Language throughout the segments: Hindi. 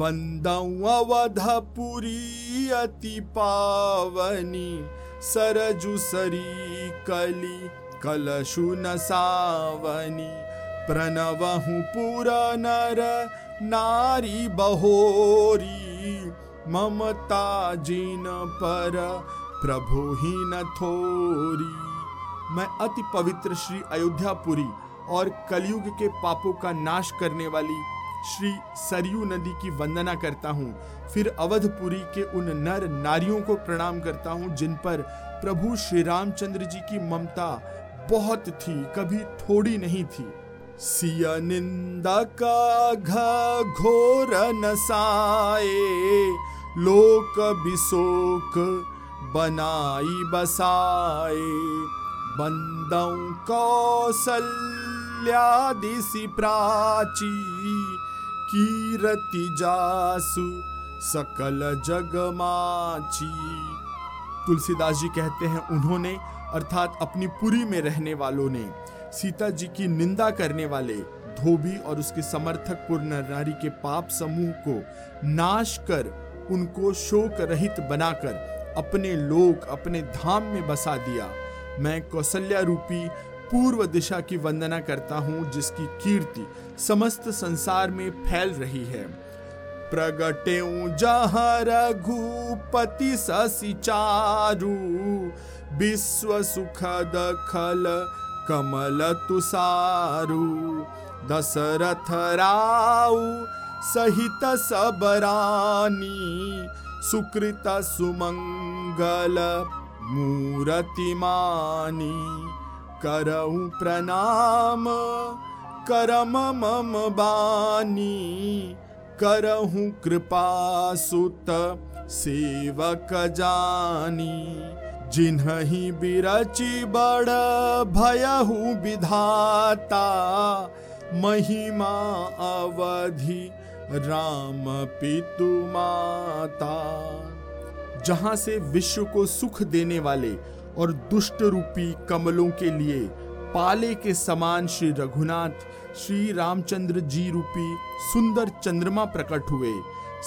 बंदऊ अवधपुरी अति पावनी, सरजु सरी कली, कलशु न सावनी। प्रणवहु पुर नर नारी बहोरी, ममता जिन पर प्रभु ही न थोरी। मैं अति पवित्र श्री अयोध्यापुरी और कलयुग के पापों का नाश करने वाली श्री सरयू नदी की वंदना करता हूँ। फिर अवधपुरी के उन नर नारियों को प्रणाम करता हूँ, जिन पर प्रभु श्री रामचंद्र जी की ममता बहुत थी, कभी थोड़ी नहीं थी। सिया निंदा का घोर नसाए, लोक बिशोक बनाई बसाए। बंदौ कौसल्यादिशि प्राची कीरति जासु सकल जगमाची। तुलसीदास जी कहते हैं, उन्होंने, अर्थात अपनी पुरी में रहने वालों ने सीता जी की निंदा करने वाले, धोबी और उसके समर्थक पूर्ण नारी के पाप समूह को नाश कर, उनको शोक रहित बनाकर अपने लोक, अपने धाम में बसा दिया। मैं कौशल्या रूपी पूर्व दिशा की वंदना करता हूँ, जिसकी कीर्ति समस्त संसार में फैल रही है। प्रगटे जहाँ रघुपति ससी विश्व सुखद खल कमल तुसारु दशरथ राउ सहित सबरानी सुकृत सुमंगल मूरति करऊ प्रणाम। करम मम बानी। करहु कृपा सुत सेवक जानी। जिन्हि बिरचि बड़ भयहु विधाता। महिमा अवधि राम पितु माता। जहाँ से विश्व को सुख देने वाले और दुष्ट रूपी कमलों के लिए पाले के समान श्री रघुनाथ, श्री रामचंद्र जी रूपी सुंदर चंद्रमा प्रकट हुए।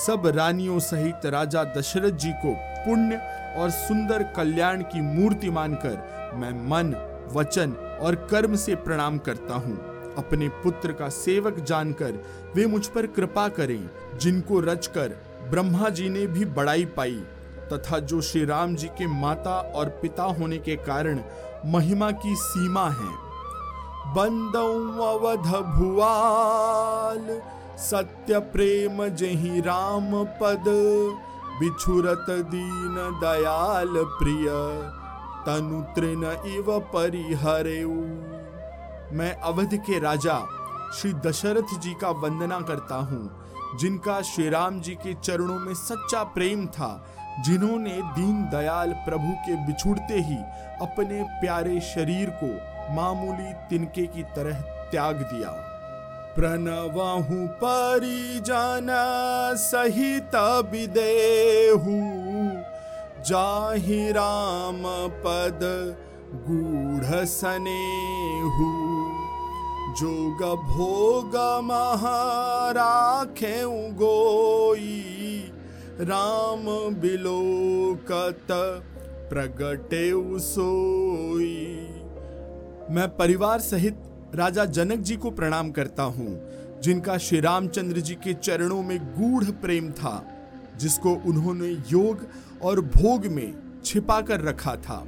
सब रानियों सहित राजा दशरथ जी को पुण्य और सुंदर कल्याण की मूर्ति मानकर मैं मन, वचन और कर्म से प्रणाम करता हूँ। अपने पुत्र का सेवक जानकर वे मुझ पर कृपा करें, जिनको रचकर ब्रह्मा जी ने भी बड़ाई पाई। तथा जो श्री राम जी के माता और पिता होने के कारण महिमा की सीमा है। बंदौ अवध भुआल सत्य प्रेम जही राम पद बिछुरत दीन दयाल प्रिय, तनु तृण इव परिहरेऊ। मैं अवध के राजा श्री दशरथ जी का वंदना करता हूँ, जिनका श्री राम जी के चरणों में सच्चा प्रेम था जिन्होंने दीन दयाल प्रभु के बिछुड़ते ही अपने प्यारे शरीर को मामूली तिनके की तरह त्याग दिया। प्रणवाहु परिजन सहित विदेहु। जाहि राम पद गूढ़ सनेहु जोग भोग महाराखे गोई। राम बिलोकत प्रगटे सोई मैं परिवार सहित राजा जनक जी को प्रणाम करता हूँ, जिनका श्री रामचंद्र जी के चरणों में गूढ़ प्रेम था, जिसको उन्होंने योग और भोग में छिपा कर रखा था।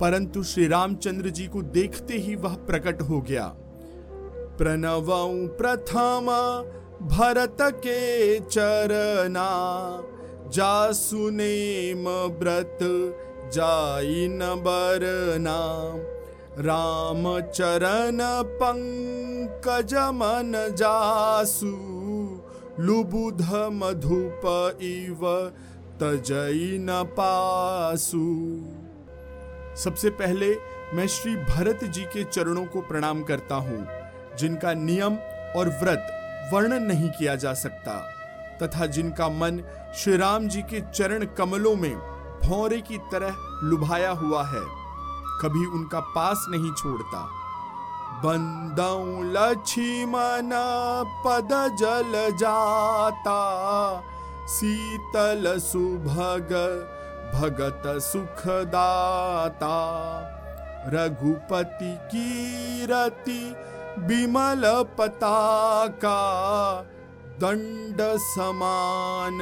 परंतु श्री रामचंद्र जी को देखते ही वह प्रकट हो गया। प्रणव प्रथम भरत के चरना जासुनेम व्रत जाई न बरना राम चरण पंकज मन जासु, लुबुध मधुप इव तजई न पासु। सबसे पहले मैं श्री भरत जी के चरणों को प्रणाम करता हूँ, जिनका नियम और व्रत वर्णन नहीं किया जा सकता, तथा जिनका मन श्री राम जी के चरण कमलों में भौरे की तरह लुभाया हुआ है, कभी उनका पास नहीं छोड़ता। बंदऊ लक्ष्मण पद जल जाता, शीतल सुभग भगत सुखदाता। रघुपति कीरति विमल पताका, दंड समान,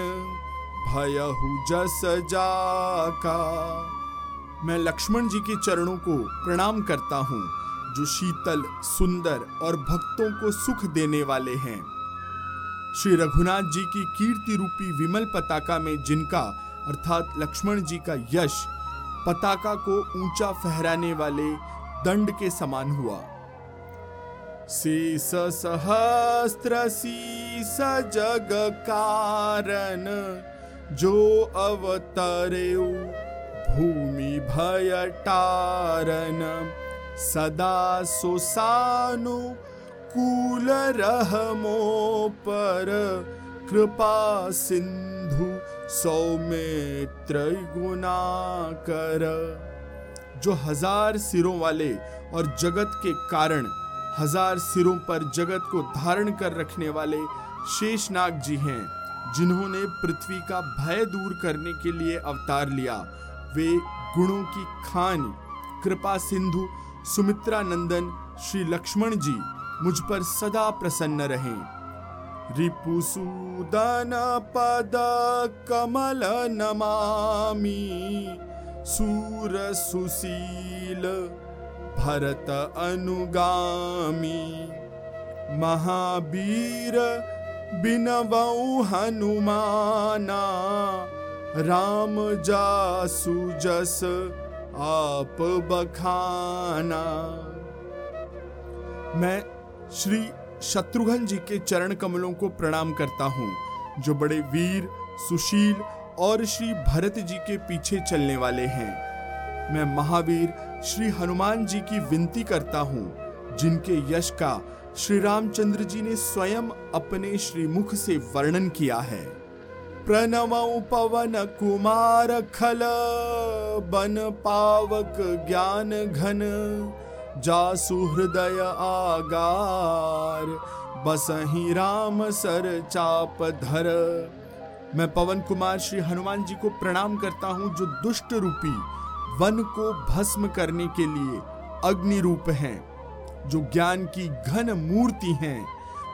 भयहु जस जाका। मैं लक्ष्मण जी के चरणों को प्रणाम करता हूँ, जो शीतल, सुंदर और भक्तों को सुख देने वाले हैं। श्री रघुनाथ जी की कीर्ति रूपी विमल पताका में जिनका, अर्थात लक्ष्मण जी का यश, पताका को ऊँचा फहराने वाले दंड के समान हुआ। शेष सहस्त्र शीस जग कारण, जो अवतरे भूमि भय टारन सदा सुसानु कूल रहमो पर, कृपा सिंधु सौमित्र गुना कर जो हज़ार सिरों वाले और जगत के कारण हज़ार सिरों पर जगत को धारण कर रखने वाले शेषनाग जी हैं, जिन्होंने पृथ्वी का भय दूर करने के लिए अवतार लिया। वे गुणों की खान, कृपा सिंधु, सुमित्रा नंदन, श्री लक्ष्मण जी मुझ पर सदा प्रसन्न रहें। रिपुसूदन पद कमल नमामि, सूर सुशील भरत अनुगामी। महावीर बिनवऊ हनुमाना। राम जासु जस आप बखाना। मैं श्री शत्रुघ्न जी के चरण कमलों को प्रणाम करता हूँ, जो बड़े वीर, सुशील और श्री भरत जी के पीछे चलने वाले हैं। मैं महावीर श्री हनुमान जी की विनती करता हूँ, जिनके यश का श्री रामचंद्र जी ने स्वयं अपने श्री मुख से वर्णन किया है। प्रणव पवन कुमार खल, बन पावक ज्ञान घन, जासु हृदय आगार, बसही राम सर चाप धर। मैं पवन कुमार श्री हनुमान जी को प्रणाम करता हूँ, जो दुष्ट रूपी वन को भस्म करने के लिए अग्नि रूप हैं, जो ज्ञान की घन मूर्ति हैं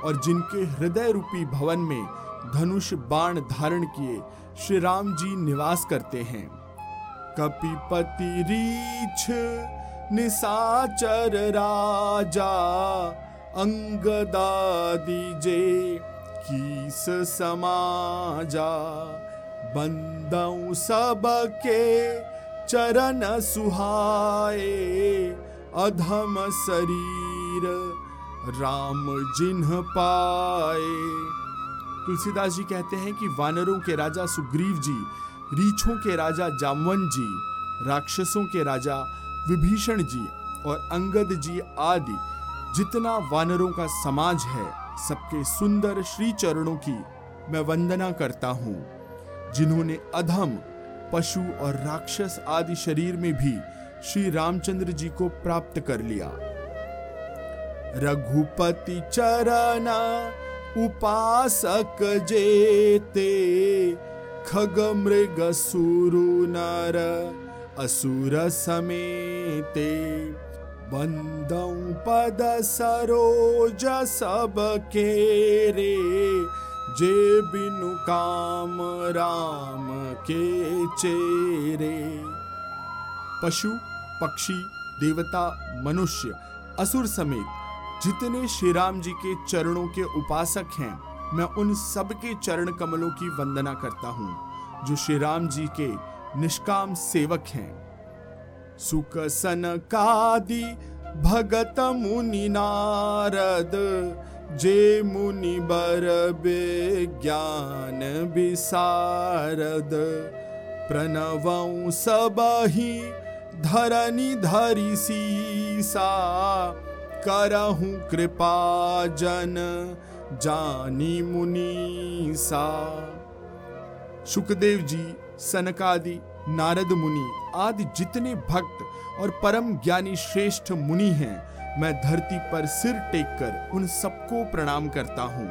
और जिनके हृदय रूपी भवन में धनुष बाण धारण किए श्री राम जी निवास करते हैं। कपिपति रीछ निसाचर राजा, अंगदादी जे, कीस समाजा, बंदऊ सबके चरण सुहाए, अधम शरीर, राम जिन्ह पाए। तुलसीदास जी कहते हैं कि वानरों के राजा सुग्रीव जी, रीछों के राजा जामवन जी, राक्षसों के राजा विभीषण जी और अंगद जी आदि जितना वानरों का समाज है, सबके सुंदर श्री चरणों की मैं वंदना करता हूँ, जिन्होंने अधम पशु और राक्षस आदि शरीर में भी श्री रामचंद्र जी को प्राप्त कर लिया। रघुपति चरण उपासक जेते, खग मृग सुरु नर असुर समेते। बंदऊ पद सरोज सब के रे जे बिनु काम राम के चेरे। पशु, पक्षी, देवता, मनुष्य, असुर समेत जितने श्री राम जी के चरणों के उपासक हैं, मैं उन सब के चरण कमलों की वंदना करता हूँ, जो श्री राम जी के निष्काम सेवक हैं। सुख सन कादि भगत मुनि नारद जे मुनि बर बे ज्ञान विसारद प्रणवऊ सबही धरनी धरि सीसा। करहु कृपा जन जानी मुनीसा। सुखदेव जी, सनकादि, नारद मुनि आदि जितने भक्त और परम ज्ञानी श्रेष्ठ मुनि हैं मैं धरती पर सिर टेक कर उन सबको प्रणाम करता हूँ।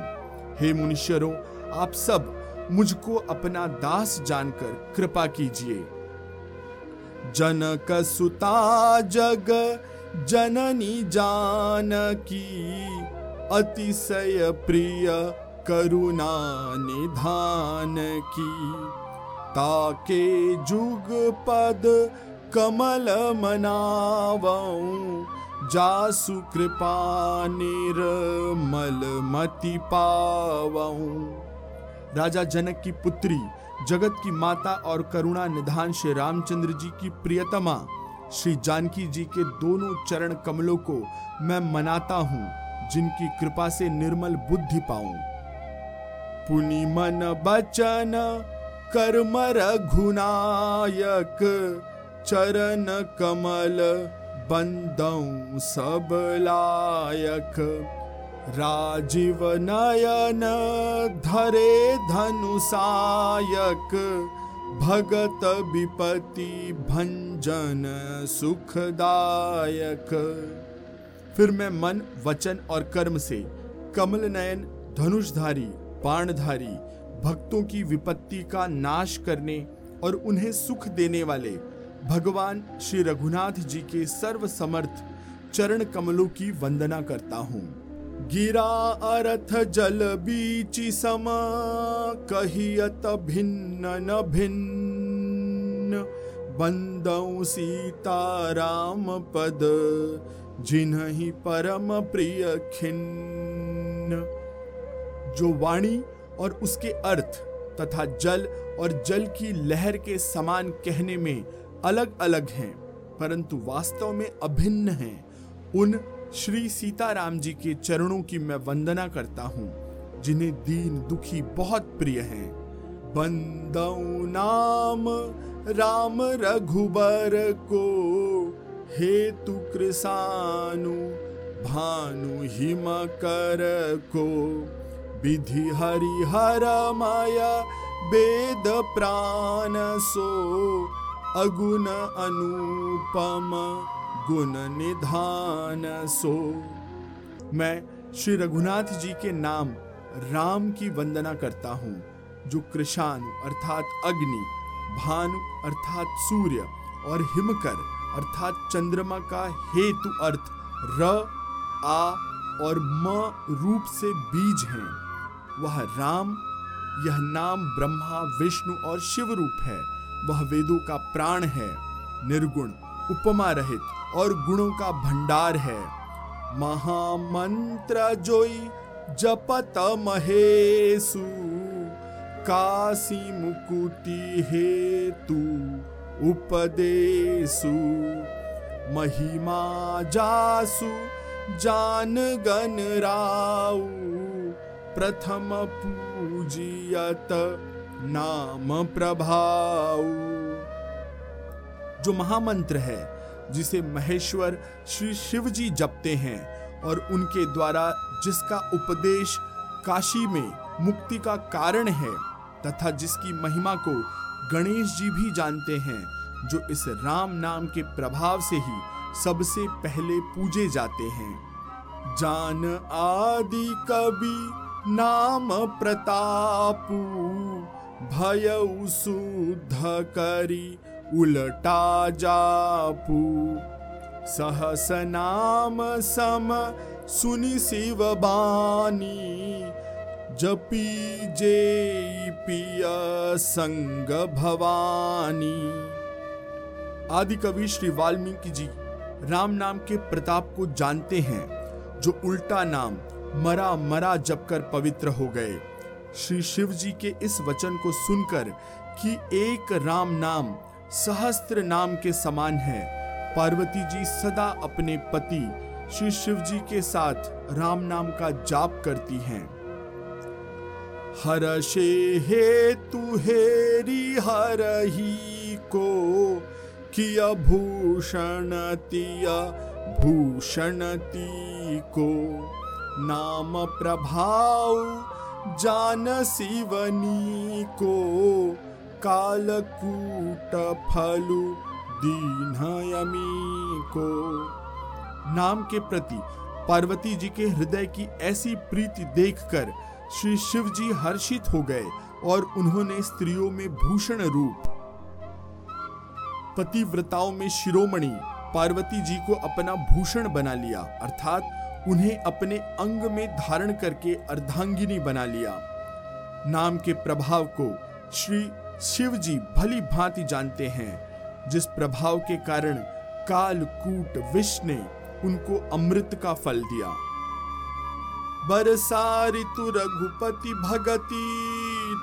हे मुनिश्वरों, आप सब मुझको अपना दास जानकर कृपा कीजिए। जनक सुता जग, जननी जानकी, अतिशय प्रिय करुणा निधान की ताके जुग पद कमल मनावऊं जासु कृपा निर्मल मति पावऊं राजा जनक की पुत्री, जगत की माता और करुणा निधान श्री रामचंद्र जी की प्रियतमा, श्री जानकी जी के दोनों चरण कमलों को मैं मनाता हूँ, जिनकी कृपा से निर्मल बुद्धि पाऊँ। पुनि मन बचन, कर्म रघुनायक, चरण कमल बंदौ सब लायक। राजीव नयन धरे धनुषायक। भगत विपति भंजन सुखदायक। फिर मैं मन, वचन और कर्म से कमल नयन, धनुषधारी, बाणधारी, भक्तों की विपत्ति का नाश करने और उन्हें सुख देने वाले भगवान श्री रघुनाथ जी के सर्व समर्थ चरण कमलों की वंदना करता हूँ। गिरा अर्थ जल बीची सम, कहियत भिन्न न भिन्न। बंदौ सीता राम पद, जिन्हीं परम प्रिय खिन्न। जो वाणी और उसके अर्थ तथा जल और जल की लहर के समान कहने में अलग अलग हैं, परंतु वास्तव में अभिन्न हैं। उन श्री सीताराम जी के चरणों की मैं वंदना करता हूँ, जिन्हें दीन दुखी बहुत प्रिय हैं। बंदऊ नाम राम रघुबर को, हेतु कृसानु भानु हिम कर को। विधि हरिहर माया, वेद प्राण सो अगुण अनुपम गुण निधान सो। मैं श्री रघुनाथ जी के नाम राम की वंदना करता हूँ, जो कृषानु अर्थात अग्नि, भानु अर्थात सूर्य और हिमकर अर्थात चंद्रमा का हेतु अर्थ र, आ और म रूप से बीज हैं। वह राम, यह नाम ब्रह्मा, विष्णु और शिव रूप है। वह वेदों का प्राण है, निर्गुण, उपमा रहित और गुणों का भंडार है। महामंत्र जोई जपत महेशु, काशी मुकुति हेतु उपदेशु। महिमा जासु, जान गण राउ प्रथम पूजियत नाम प्रभाऊ जो महामंत्र है, जिसे महेश्वर श्री शिव जी जपते हैं और उनके द्वारा जिसका उपदेश काशी में मुक्ति का कारण है तथा जिसकी महिमा को गणेश जी भी जानते हैं, जो इस राम नाम के प्रभाव से ही सबसे पहले पूजे जाते हैं। जान आदि कवि नाम प्रतापू। भय शुद्ध करी उलटा जापू। सहस नाम सम सुनि शिव बानी। जपी जे पिया संग भवानी। आदि कवि श्री वाल्मीकि जी राम नाम के प्रताप को जानते हैं, जो उल्टा नाम मरा मरा जपकर पवित्र हो गए। श्री शिव जी के इस वचन को सुनकर कि एक राम नाम, सहस्त्र नाम के समान है, पार्वती जी सदा अपने पति श्री शिव जी के साथ राम नाम का जाप करती हैं। हर शे हे तु हेरी हर ही को, किया भूषण तिया भूषण ती को। नाम प्रभाव जान शिवनी को कालकूट फलु दीनयमी को। नाम के प्रति पार्वती जी के हृदय की ऐसी प्रीति देखकर श्री शिव जी हर्षित हो गए और उन्होंने स्त्रियों में भूषण रूप, पतिव्रताओं में शिरोमणि पार्वती जी को अपना भूषण बना लिया। अर्थात उन्हें अपने अंग में धारण करके अर्धांगिनी बना लिया। नाम के प्रभाव को श्री शिव जी भली भांति जानते हैं, जिस प्रभाव के कारण कालकूट विष ने उनको अमृत का फल दिया। बरसा ऋतु रघुपति भगति,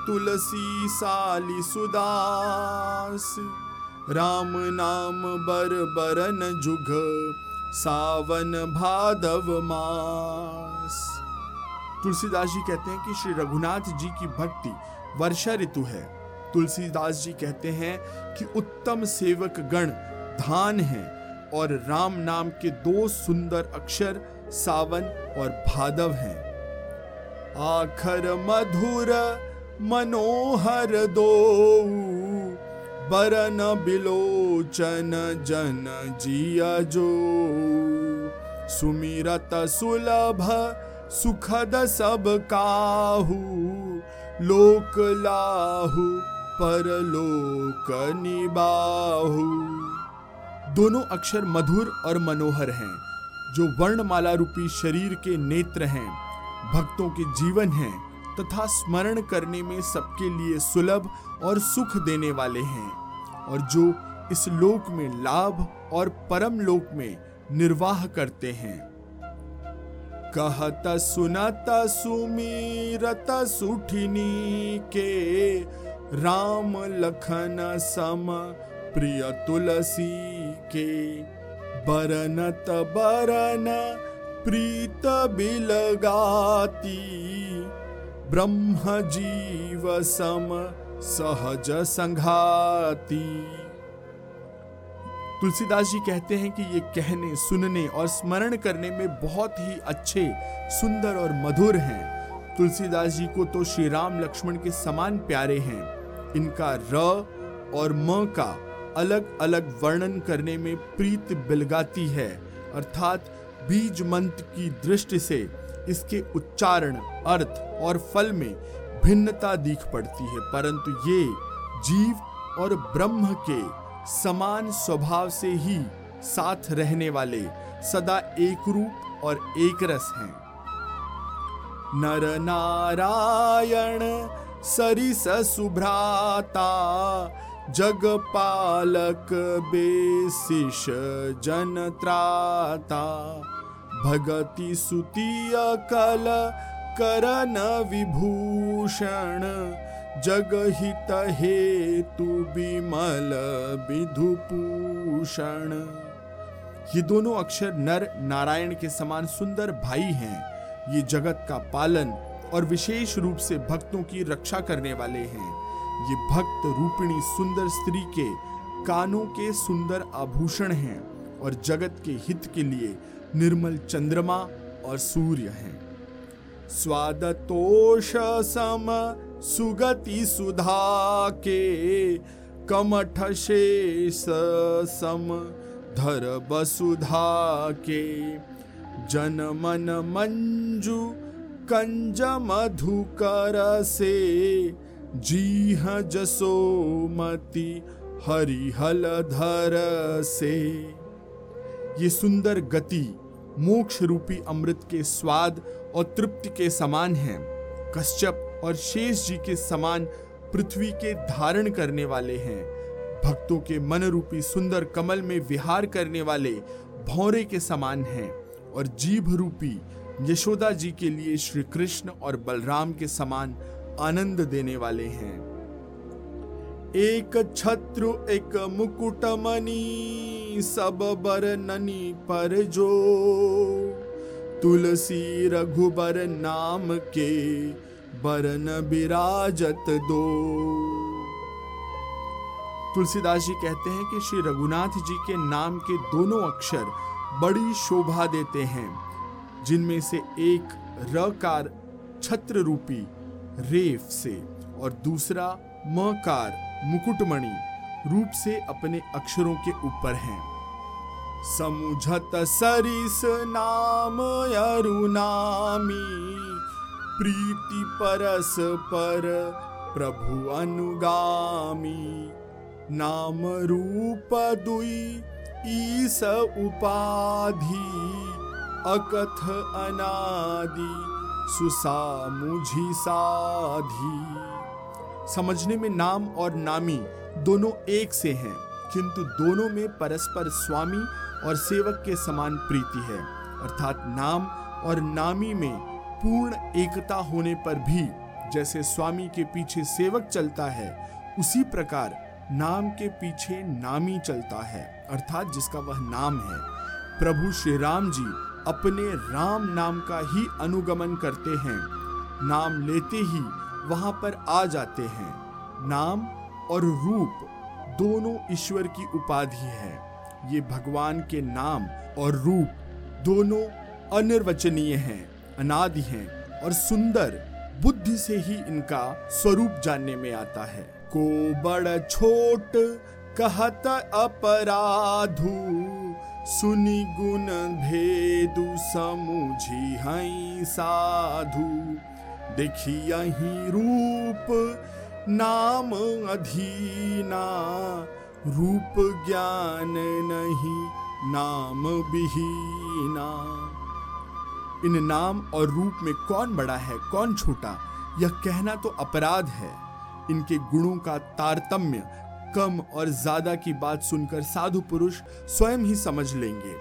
तुलसी साली सुदास, राम नाम बर बरन जुग सावन भादव मास। तुलसीदास जी कहते हैं कि श्री रघुनाथ जी की भक्ति वर्षा ऋतु है। तुलसीदास जी कहते हैं कि उत्तम सेवक गण धान है और राम नाम के दो सुंदर अक्षर सावन और भादव हैं। आखर मधुर मनोहर दो। बरन बिलोचन जन जिया जो। सुमिरत सुलभ, सुखद सब काहू। लोक लाहू, परलोक निबाहू। दोनों अक्षर मधुर और मनोहर हैं, जो वर्णमाला रूपी शरीर के नेत्र हैं, भक्तों के जीवन हैं। तथा स्मरण करने में सबके लिए सुलभ और सुख देने वाले हैं। और जो इस लोक में लाभ और परम लोक में निर्वाह करते हैं। कहत सुनत सुमीरत सुठिनी के राम लखन सम प्रिय तुलसी के बरनत बरन प्रीत बिलगाती। ब्रह्म जीव सम सहज संघाती। तुलसीदास जी कहते हैं कि ये कहने, सुनने और स्मरण करने में बहुत ही अच्छे, सुंदर और मधुर हैं। तुलसीदास जी को तो श्री राम लक्ष्मण के समान प्यारे हैं। इनका र और म का अलग अलग वर्णन करने में प्रीत बिलगाती है। अर्थात बीज मंत्र की दृष्टि से इसके उच्चारण, अर्थ और फल में भिन्नता दिख पड़ती है, परंतु ये जीव और ब्रह्म के समान स्वभाव से ही साथ रहने वाले सदा एक रूप और एक रस हैं। नर नारायण सरिस सुभ्राता, जग पालक बेसिश जन त्राता। भगति सुतिय कल करन विभूषण। जगहित हेतु विमल विधुपूषण। ये दोनों अक्षर नर नारायण के समान सुंदर भाई हैं। ये जगत का पालन और विशेष रूप से भक्तों की रक्षा करने वाले हैं। ये भक्त रूपिणी सुंदर स्त्री के कानों के सुंदर आभूषण हैं और जगत के हित के लिए निर्मल चंद्रमा और सूर्य हैं। स्वादतोष सम सुगति सुधा के कमठ शेष सम धर बसुधा के जन मन मंजू कंज मधुकर से जीह जसोमति हरिहल धर से। ये सुंदर गति मोक्ष रूपी अमृत के स्वाद और तृप्ति के समान हैं। कश्यप और शेष जी के समान पृथ्वी के धारण करने वाले हैं। भक्तों के मन रूपी सुंदर कमल में विहार करने वाले भौरे के समान हैं और जीभ रूपी यशोदा जी के लिए श्री कृष्ण और बलराम के समान आनंद देने वाले हैं। एक छत्रु, एक मुकुट मणि सब बरननी पर जो। तुलसी रघुबर नाम के बरन विराजत दो। तुलसीदास जी कहते हैं कि श्री रघुनाथ जी के नाम के दोनों अक्षर बड़ी शोभा देते हैं, जिनमें से एक रकार छत्र रूपी रेफ से और दूसरा मकार मुकुटमणि रूप से अपने अक्षरों के ऊपर हैं। समुझत सरिस नाम अरुनामी प्रीति परस पर प्रभु अनुगामी। नाम रूप दुई ईस उपाधि, अकथ अनादि सुसा मुझी साधी। समझने में नाम और नामी दोनों एक से हैं, किंतु दोनों में परस्पर स्वामी और सेवक के समान प्रीति है। अर्थात नाम और नामी में पूर्ण एकता होने पर भी जैसे स्वामी के पीछे सेवक चलता है, उसी प्रकार नाम के पीछे नामी चलता है, अर्थात जिसका वह नाम है। प्रभु श्री राम जी अपने राम नाम का ही अनुगमन करते हैं। नाम लेते ही वहाँ पर आ जाते हैं। नाम और रूप दोनों ईश्वर की उपाधि है। ये भगवान के नाम और रूप दोनों अनिर्वचनीय हैं, अनादि हैं और सुंदर, बुद्धि से ही इनका स्वरूप जानने में आता है। को बड़ छोट कहत अपराधु, सुनि गुण भेदु, समुझी हई साधु। देखियही रूप नाम अधीना, रूप ज्ञान नहीं, नाम बिहीना इन नाम और रूप में कौन बड़ा है, कौन छोटा, यह कहना तो अपराध है। इनके गुणों का तारतम्य, कम और ज़्यादा की बात सुनकर साधु पुरुष स्वयं ही समझ लेंगे।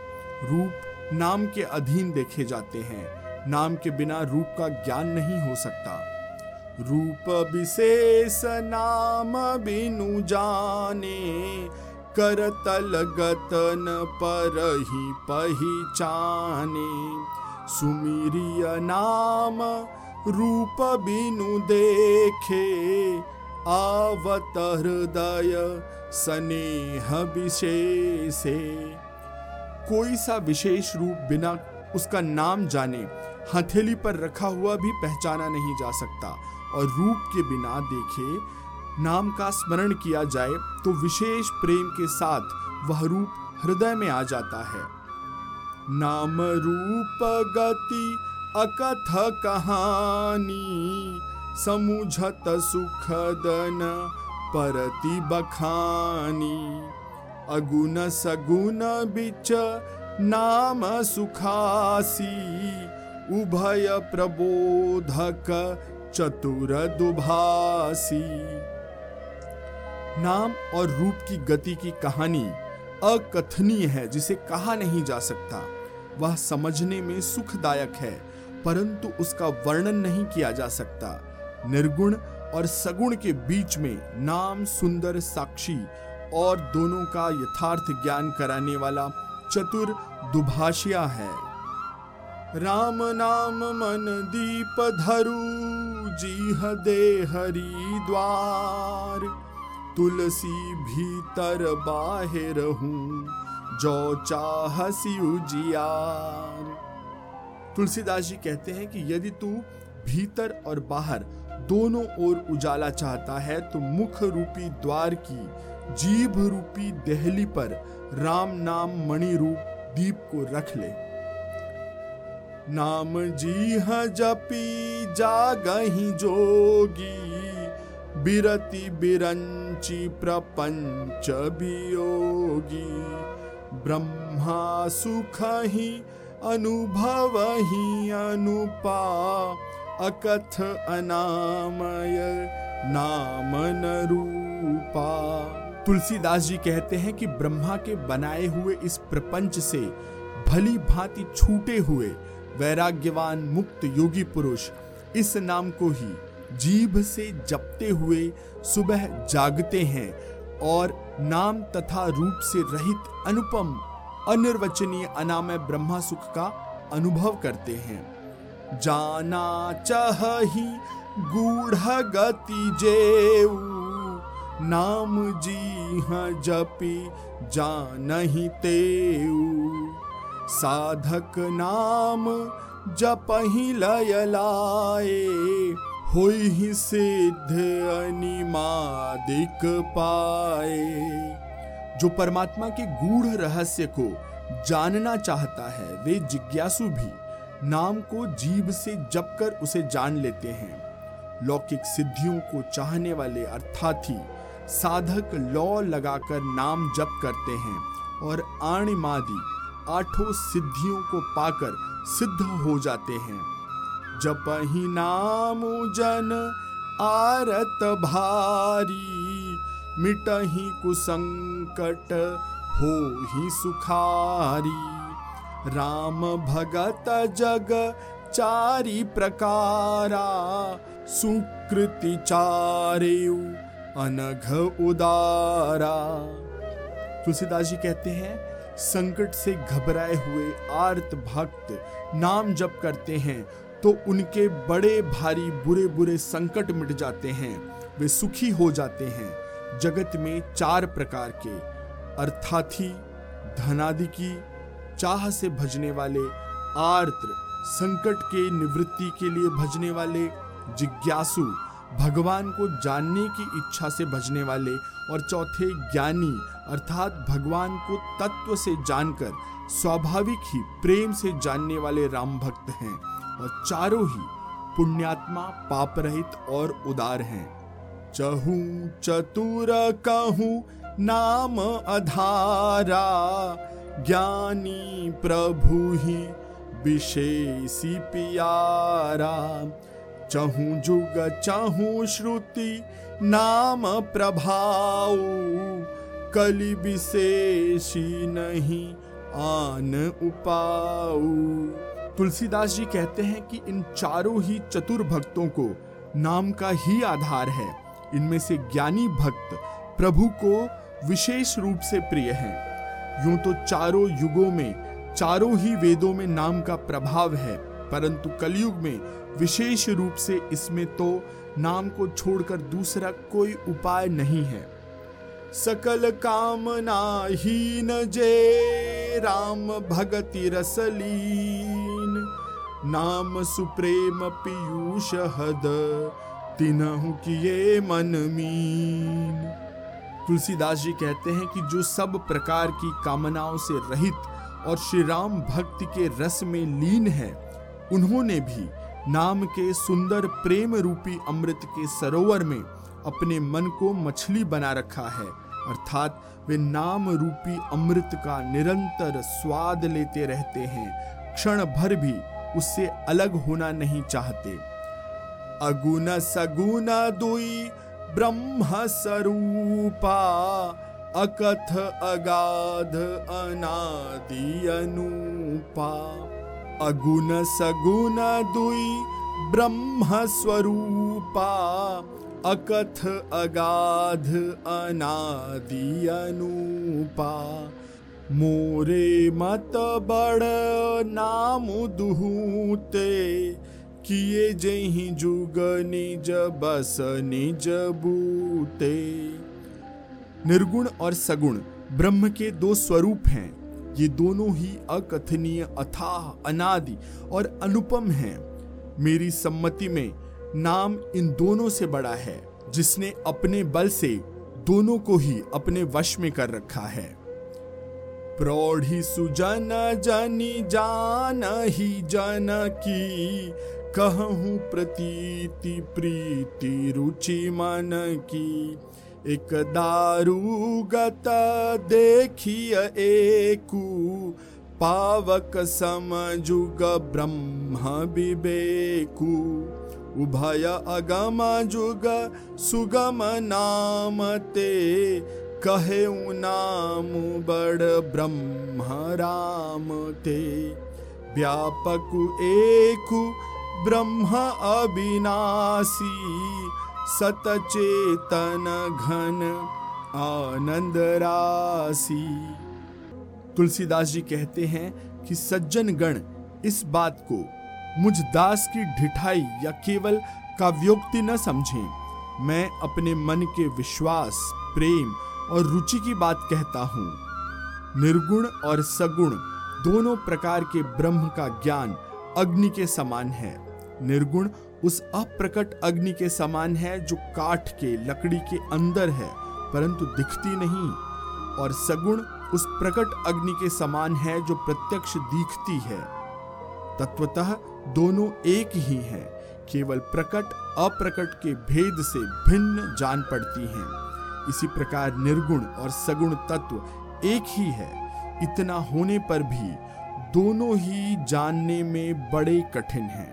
रूप नाम के अधीन देखे जाते हैं। नाम के बिना रूप का ज्ञान नहीं हो सकता। रूप विशेष नाम बिनु जाने, कर तल गतन पर ही पहचाने। सुमिरिय नाम रूप बिनु देखे, आवत हृदय स्नेह विशेषे। कोई सा विशेष रूप बिना उसका नाम जाने हथेली पर रखा हुआ भी पहचाना नहीं जा सकता और रूप के बिना देखे नाम का स्मरण किया जाए तो विशेष प्रेम के साथ वह रूप हृदय में आ जाता है। नाम रूप गति अकथ कहानी समुझत सुखदन परति बखानी अगुण सगुण बिच नाम सुखासी उभय प्रबोधक चतुर दुभासी नाम और रूप की गति की कहानी अकथनीय है, जिसे कहा नहीं जा सकता। वह समझने में सुखदायक है, परंतु उसका वर्णन नहीं किया जा सकता। निर्गुण और सगुण के बीच में नाम, सुंदर, साक्षी और दोनों का यथार्थ ज्ञान कराने वाला चतुर दुभाषिया है। राम नाम मन दीप धरु, जीह दे हरि द्वार। तुलसी भीतर बाहिर हूँ जो चाहसी उजियार तुलसीदास जी कहते हैं कि यदि तू भीतर और बाहर दोनों ओर उजाला चाहता है तो मुख रूपी द्वार की, जीभ रूपी दहली पर राम नाम मणि रूप दीप को रख ले। नाम जी जपी जागही जोगी, बिरति बिरंची प्रपंच वियोगी ब्रह्मा सुख ही अनुभव ही अनुपा, अकथ अनामय नाम रूपा। तुलसीदास जी कहते हैं कि ब्रह्मा के बनाए हुए इस प्रपंच से भली भांति छूटे हुए वैराग्यवान मुक्त योगी पुरुष इस नाम को ही जीभ से जपते हुए सुबह जागते हैं और नाम तथा रूप से रहित अनुपम, अनिर्वचनीय अनामय ब्रह्मा सुख का अनुभव करते हैं। जाना चाह ही गूढ़ गति जेऊ, नाम जी हाँ जपी जानही तेऊ। साधक नाम जपही लय लाए ही सिद्ध अनिमादिक पाए। जो परमात्मा के गूढ़ रहस्य को जानना चाहता है, वे जिज्ञासु भी नाम को जीव से जप कर उसे जान लेते हैं। लौकिक सिद्धियों को चाहने वाले अर्थात ही साधक लौ लगाकर नाम जप करते हैं और आणिमादि आठों सिद्धियों को पाकर सिद्ध हो जाते हैं। जप ही नाम जन आरत भारी, मिटही कुसंकट हो ही सुखारी। राम भगत जग, चारी प्रकारा, सुकृति चारे अनघ उदारा। तुलसीदास जी कहते हैं संकट से घबराए हुए आर्त भक्त नाम जप करते हैं तो उनके बड़े भारी बुरे बुरे संकट मिट जाते हैं। वे सुखी हो जाते हैं। जगत में चार प्रकार के अर्थाथी धनादि की चाह से भजने वाले आर्द्र संकट के निवृत्ति के लिए भजने वाले, जिज्ञासु, भगवान को जानने की इच्छा से भजने वाले, और चौथे ज्ञानी अर्थात भगवान को तत्व से जानकर, स्वाभाविक ही प्रेम से जानने वाले राम भक्त हैं और चारों ही पुण्यात्मा पाप रहित और उदार हैं। चहू चतुर कहूँ, नाम अधारा, ज्ञानी प्रभु ही विशेषी पियारा। चहु जुग, चहु श्रुति, नाम प्रभाव कलि विशेषी नहीं आन उपाऊ। तुलसीदास जी कहते हैं कि इन चारों ही चतुर भक्तों को नाम का ही आधार है। इनमें से ज्ञानी भक्त प्रभु को विशेष रूप से प्रिय हैं। यूँ तो चारों युगों में, चारों ही वेदों में नाम का प्रभाव है, परंतु कलयुग में विशेष रूप से इसमें तो नाम को छोड़कर दूसरा कोई उपाय नहीं है। सकल कामना हीन जे, राम भगति रसलीन। नाम सुप्रेम पीयूष हद, तिनहु किए मन मीन। तुलसीदास जी कहते हैं कि जो सब प्रकार की कामनाओं से रहित और श्री राम भक्ति के रस में लीन है, उन्होंने भी नाम के सुंदर प्रेम रूपी अमृत के सरोवर में अपने मन को मछली बना रखा है। अर्थात वे नाम रूपी अमृत का निरंतर स्वाद लेते रहते हैं। क्षण भर भी उससे अलग होना नहीं चाहते। अगुण सगुण दुई ब्रह्म स्वरूपा, अकथ अगाध अनादि अनुपा। अगुण सगुण दुई ब्रह्म स्वरूपा अकथ अगाध अनादि अनुपा। मोरे मत बड़ नाम दुहूते। किए जही जुग निज बस निज बूते। निर्गुण और सगुण, ब्रह्म के दो स्वरूप हैं। ये दोनों ही अकथनीय अथाह अनादि और अनुपम हैं। मेरी सम्मति में नाम इन दोनों से बड़ा है, जिसने अपने बल से दोनों को ही अपने वश में कर रखा है। प्रौढ़ी सुजन जनी जान ही जन की, कहूँ प्रतीति प्रीति रुचि मन की। एक दारू गत देखिय एकू, पावक समजुग ब्रह्म विवेकू। उभय अगम जुग सुगम नाम ते कहे नाम बड़ ब्रह्म राम ते व्यापक एक ब्रह्म अविनाशी, सतचेतन घन आनंद राशि। तुलसीदास जी कहते हैं कि सज्जन गण इस बात को मुझ दास की ढिठाई या केवल काव्योक्ति न समझें। मैं अपने मन के विश्वास, प्रेम और रुचि की बात कहता हूँ। निर्गुण और सगुण दोनों प्रकार के ब्रह्म का ज्ञान अग्नि के समान है। निर्गुण उस अप्रकट अग्नि के समान है जो काठ के लकड़ी के अंदर है, परंतु दिखती नहीं। और सगुण उस प्रकट अग्नि के समान है जो प्रत्यक्ष दिखती है। तत्वतः दोनों एक ही हैं, केवल प्रकट, अप्रकट के भेद से भिन्न जान पड़ती हैं। इसी प्रकार निर्गुण और सगुण तत्व एक ही है। इतना होने पर भी दोनों ही जानने में बड़े कठिन हैं,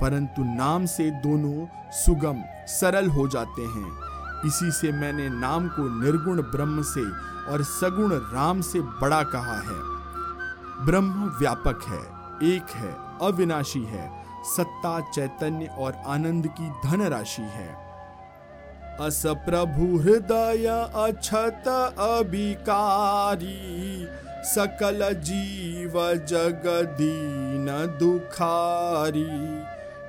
परंतु नाम से दोनों सुगम, सरल हो जाते हैं। इसी से मैंने नाम को निर्गुण ब्रह्म से और सगुण राम से बड़ा कहा है। ब्रह्म व्यापक है, एक है। अविनाशी है। सत्ता, चैतन्य और आनंद की धन राशि है। अस प्रभु हृदय अछत अभिकारी, सकल जीव जगदीन दुखारी,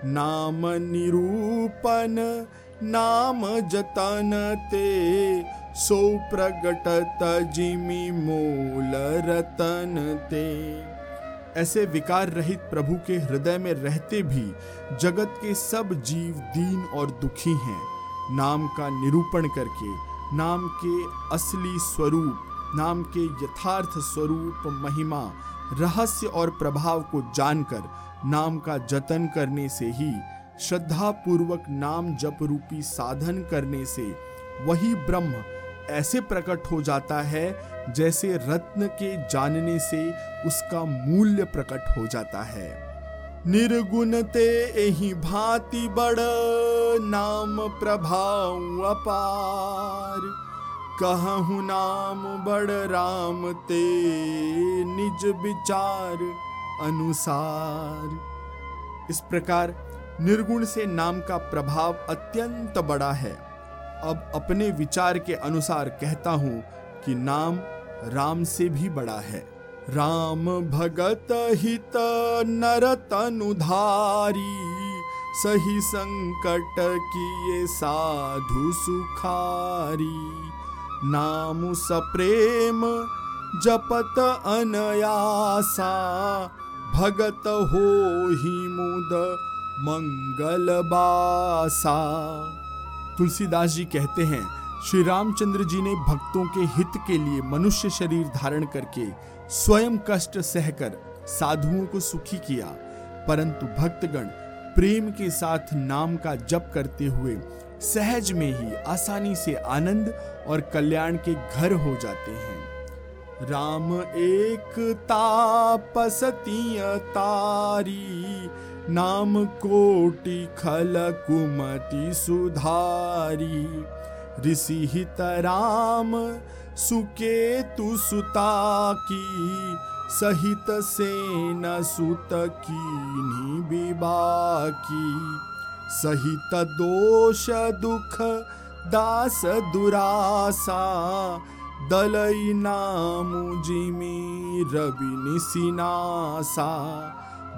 नाम निरूपन नाम जतन ते, सो प्रगटत जिमी मूल रतन ते। ऐसे विकार रहित प्रभु के हृदय में रहते भी जगत के सब जीव दीन और दुखी हैं। नाम का निरूपण करके, नाम के असली स्वरूप, नाम के यथार्थ स्वरूप महिमा, रहस्य और प्रभाव को जानकर, नाम का जतन करने से ही श्रद्धा पूर्वक नाम जप रूपी साधन करने से, वही ब्रह्म ऐसे प्रकट हो जाता है जैसे रत्न के जानने से उसका मूल्य प्रकट हो जाता है। निर्गुण ते यही भांति बड़ नाम प्रभाव अपार। कहु नाम बड़ राम ते निज विचार अनुसार। इस प्रकार निर्गुण से नाम का प्रभाव अत्यंत बड़ा है। अब अपने विचार के अनुसार कहता हूँ कि नाम राम से भी बड़ा है। राम भगत हित नर तनुधारी सही संकट किए साधु सुखारी। नाम सप्रेम जपत अनयासा, भगत हो ही मुद मंगल बासा तुलसीदास जी कहते हैं श्री रामचंद्र जी ने भक्तों के हित के लिए मनुष्य शरीर धारण करके स्वयं कष्ट सहकर साधुओं को सुखी किया, परंतु भक्तगण प्रेम के साथ नाम का जप करते हुए सहज में ही आसानी से आनंद और कल्याण के घर हो जाते हैं। राम एक तारी, नाम कोटि खल कुमति सुधारी। ऋषि हित राम, सुकेतु सुता की सहित सेन सुत की विबाकी सहित दोष दुख, दास दुरासा, दलई नाम जिमी रवि निसिनासा।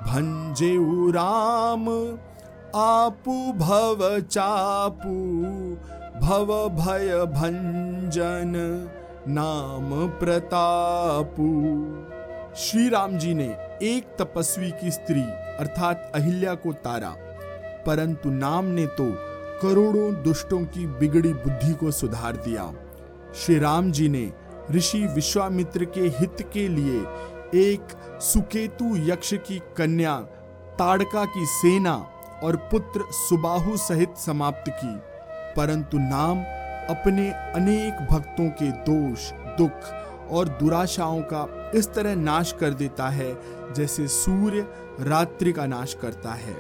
भंजे राम आपु भव चापू भव भय भंजन नाम प्रतापु। श्री राम जी ने एक तपस्वी की स्त्री अर्थात अहिल्या को तारा, परंतु नाम ने तो करोड़ों दुष्टों की बिगड़ी बुद्धि को सुधार दिया। श्री राम जी ने ऋषि विश्वामित्र के हित के लिए एक सुकेतु यक्ष की कन्या, ताड़का की सेना और पुत्र सुबाहु सहित समाप्त की। परंतु नाम अपने अनेक भक्तों के दोष, दुख और दुराशाओं का इस तरह नाश कर देता है, जैसे सूर्य रात्रि का नाश करता है।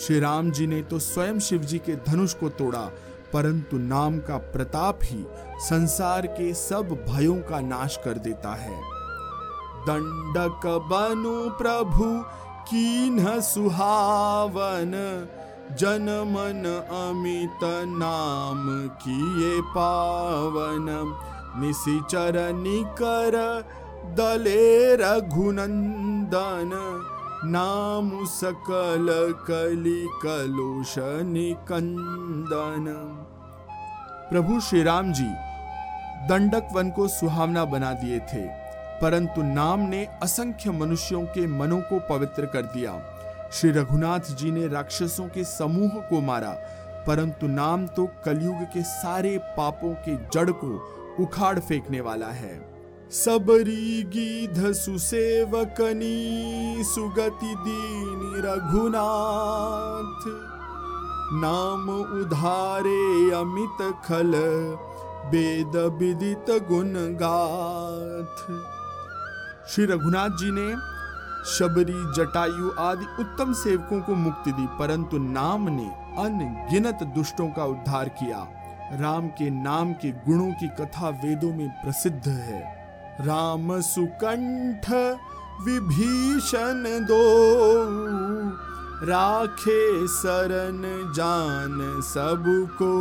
श्री राम जी ने तो स्वयं शिव जी के धनुष को तोड़ा, परंतु नाम का प्रताप ही संसार के सब भयों का नाश कर देता है। दंडक बनु प्रभु, कीन्ह सुहावन जन मन अमित नाम किए पावन। निशिचर निकर दले रघुनंदन। नाम सकल कली कलुष निकंदन प्रभु श्री राम जी दंडक वन को सुहावना बना दिए थे, परंतु नाम ने असंख्य मनुष्यों के मनों को पवित्र कर दिया। श्री रघुनाथ जी ने राक्षसों के समूह को मारा, परंतु नाम तो कलयुग के सारे पापों के जड़ को उखाड़ फेंकने वाला है। सबरी गीध सुसेवकनी, सुगति दीन रघुनाथ। नाम उधारे अमित खल, वेद विदित गुण गाथ। श्री रघुनाथ जी ने शबरी, जटायु आदि उत्तम सेवकों को मुक्ति दी, परंतु नाम ने अनगिनत दुष्टों का उद्धार किया। राम के नाम के गुणों की कथा वेदों में प्रसिद्ध है। राम सुकंठ विभीषण दो, राखे सरन जान सबको।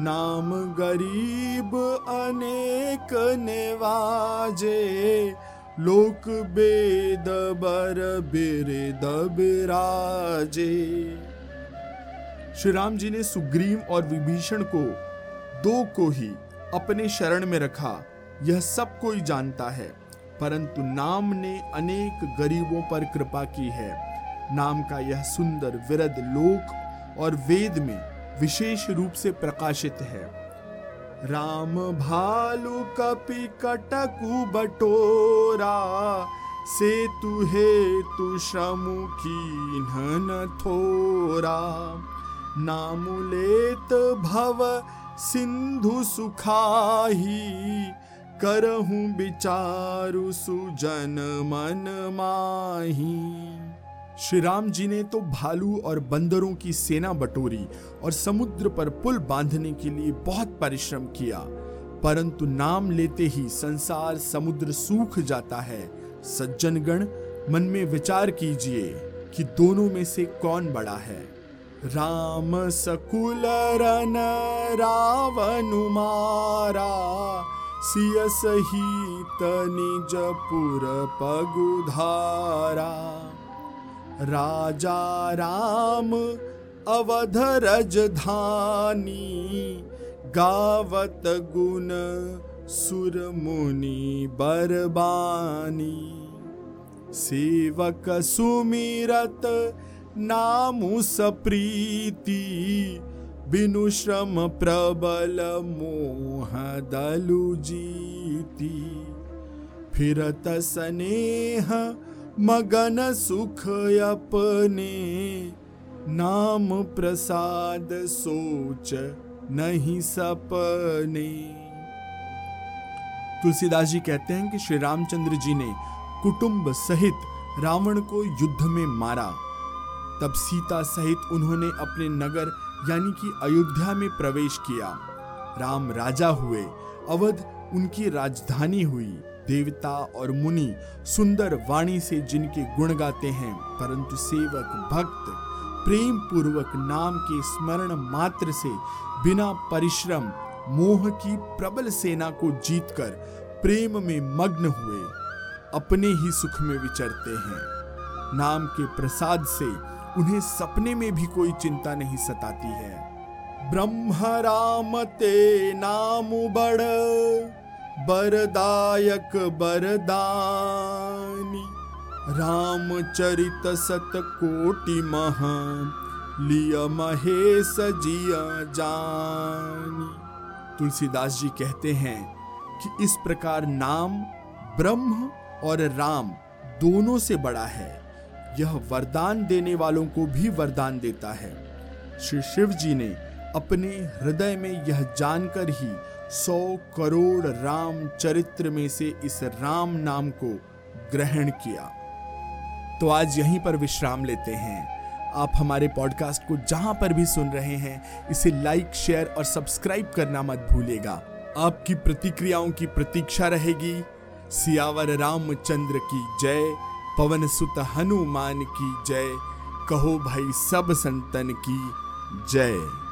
नाम गरीब अनेक नेवाजे लोक बेद बर बिरद बिराजे श्री राम जी ने सुग्रीव और विभीषण को दो को ही अपने शरण में रखा। यह सब कोई जानता है, परंतु नाम ने अनेक गरीबों पर कृपा की है। नाम का यह सुंदर विरद लोक और वेद में विशेष रूप से प्रकाशित है। राम भालू कपि कटकु बटोरा से तु हे तु श्रमुखी न थोरा नामुलेत भव सिंधु सुखाही, करहूं विचारु सुजन मन माही। श्री राम जी ने तो भालू और बंदरों की सेना बटोरी और समुद्र पर पुल बांधने के लिए बहुत परिश्रम किया, परंतु नाम लेते ही संसार समुद्र सूख जाता है। सज्जनगण, मन में विचार कीजिए कि दोनों में से कौन बड़ा है। राम सकुल रन रावनु मारा सिय पुर पगुधारा राजा राम, अवध रजधानी, गावत गुण सुर मुनि बरबानी। सेवक सुमिरत, नामु सप्रीति, बिनु श्रम प्रबल मोह दलु जीती। फिरत स्नेह मगन सुख अपने नाम प्रसाद सोच नहीं सपने। तुलसीदास जी कहते हैं कि श्री रामचंद्र जी ने कुटुंब सहित रावण को युद्ध में मारा। तब सीता सहित उन्होंने अपने नगर यानी कि अयोध्या में प्रवेश किया। राम राजा हुए, अवध उनकी राजधानी हुई। देवता और मुनि सुंदर वाणी से जिनके गुण गाते हैं, परंतु सेवक भक्त प्रेम पूर्वक नाम के स्मरण मात्र से बिना परिश्रम, मोह की प्रबल सेना को जीतकर प्रेम में मग्न हुए, अपने ही सुख में विचरते हैं। नाम के प्रसाद से उन्हें सपने में भी कोई चिंता नहीं सताती है। ब्रह्म राम ते नाम बड़ बरदायक बरदानी, रामचरित सत कोटि महा, लिय महेश जिया जानी। तुलसीदास जी कहते हैं कि इस प्रकार नाम, ब्रह्म और राम दोनों से बड़ा है। यह वरदान देने वालों को भी वरदान देता है। श्री शिव जी ने अपने हृदय में यह जानकर ही सौ करोड़ राम चरित्र में से इस राम नाम को ग्रहण किया। तो आज यहीं पर विश्राम लेते हैं। आप हमारे पॉडकास्ट को जहाँ पर भी सुन रहे हैं, इसे लाइक, शेयर और सब्सक्राइब करना मत भूलेगा आपकी प्रतिक्रियाओं की प्रतीक्षा रहेगी। सियावर रामचंद्र की जय, पवन सुत हनुमान की जय, कहो भाई सब संतन की जय।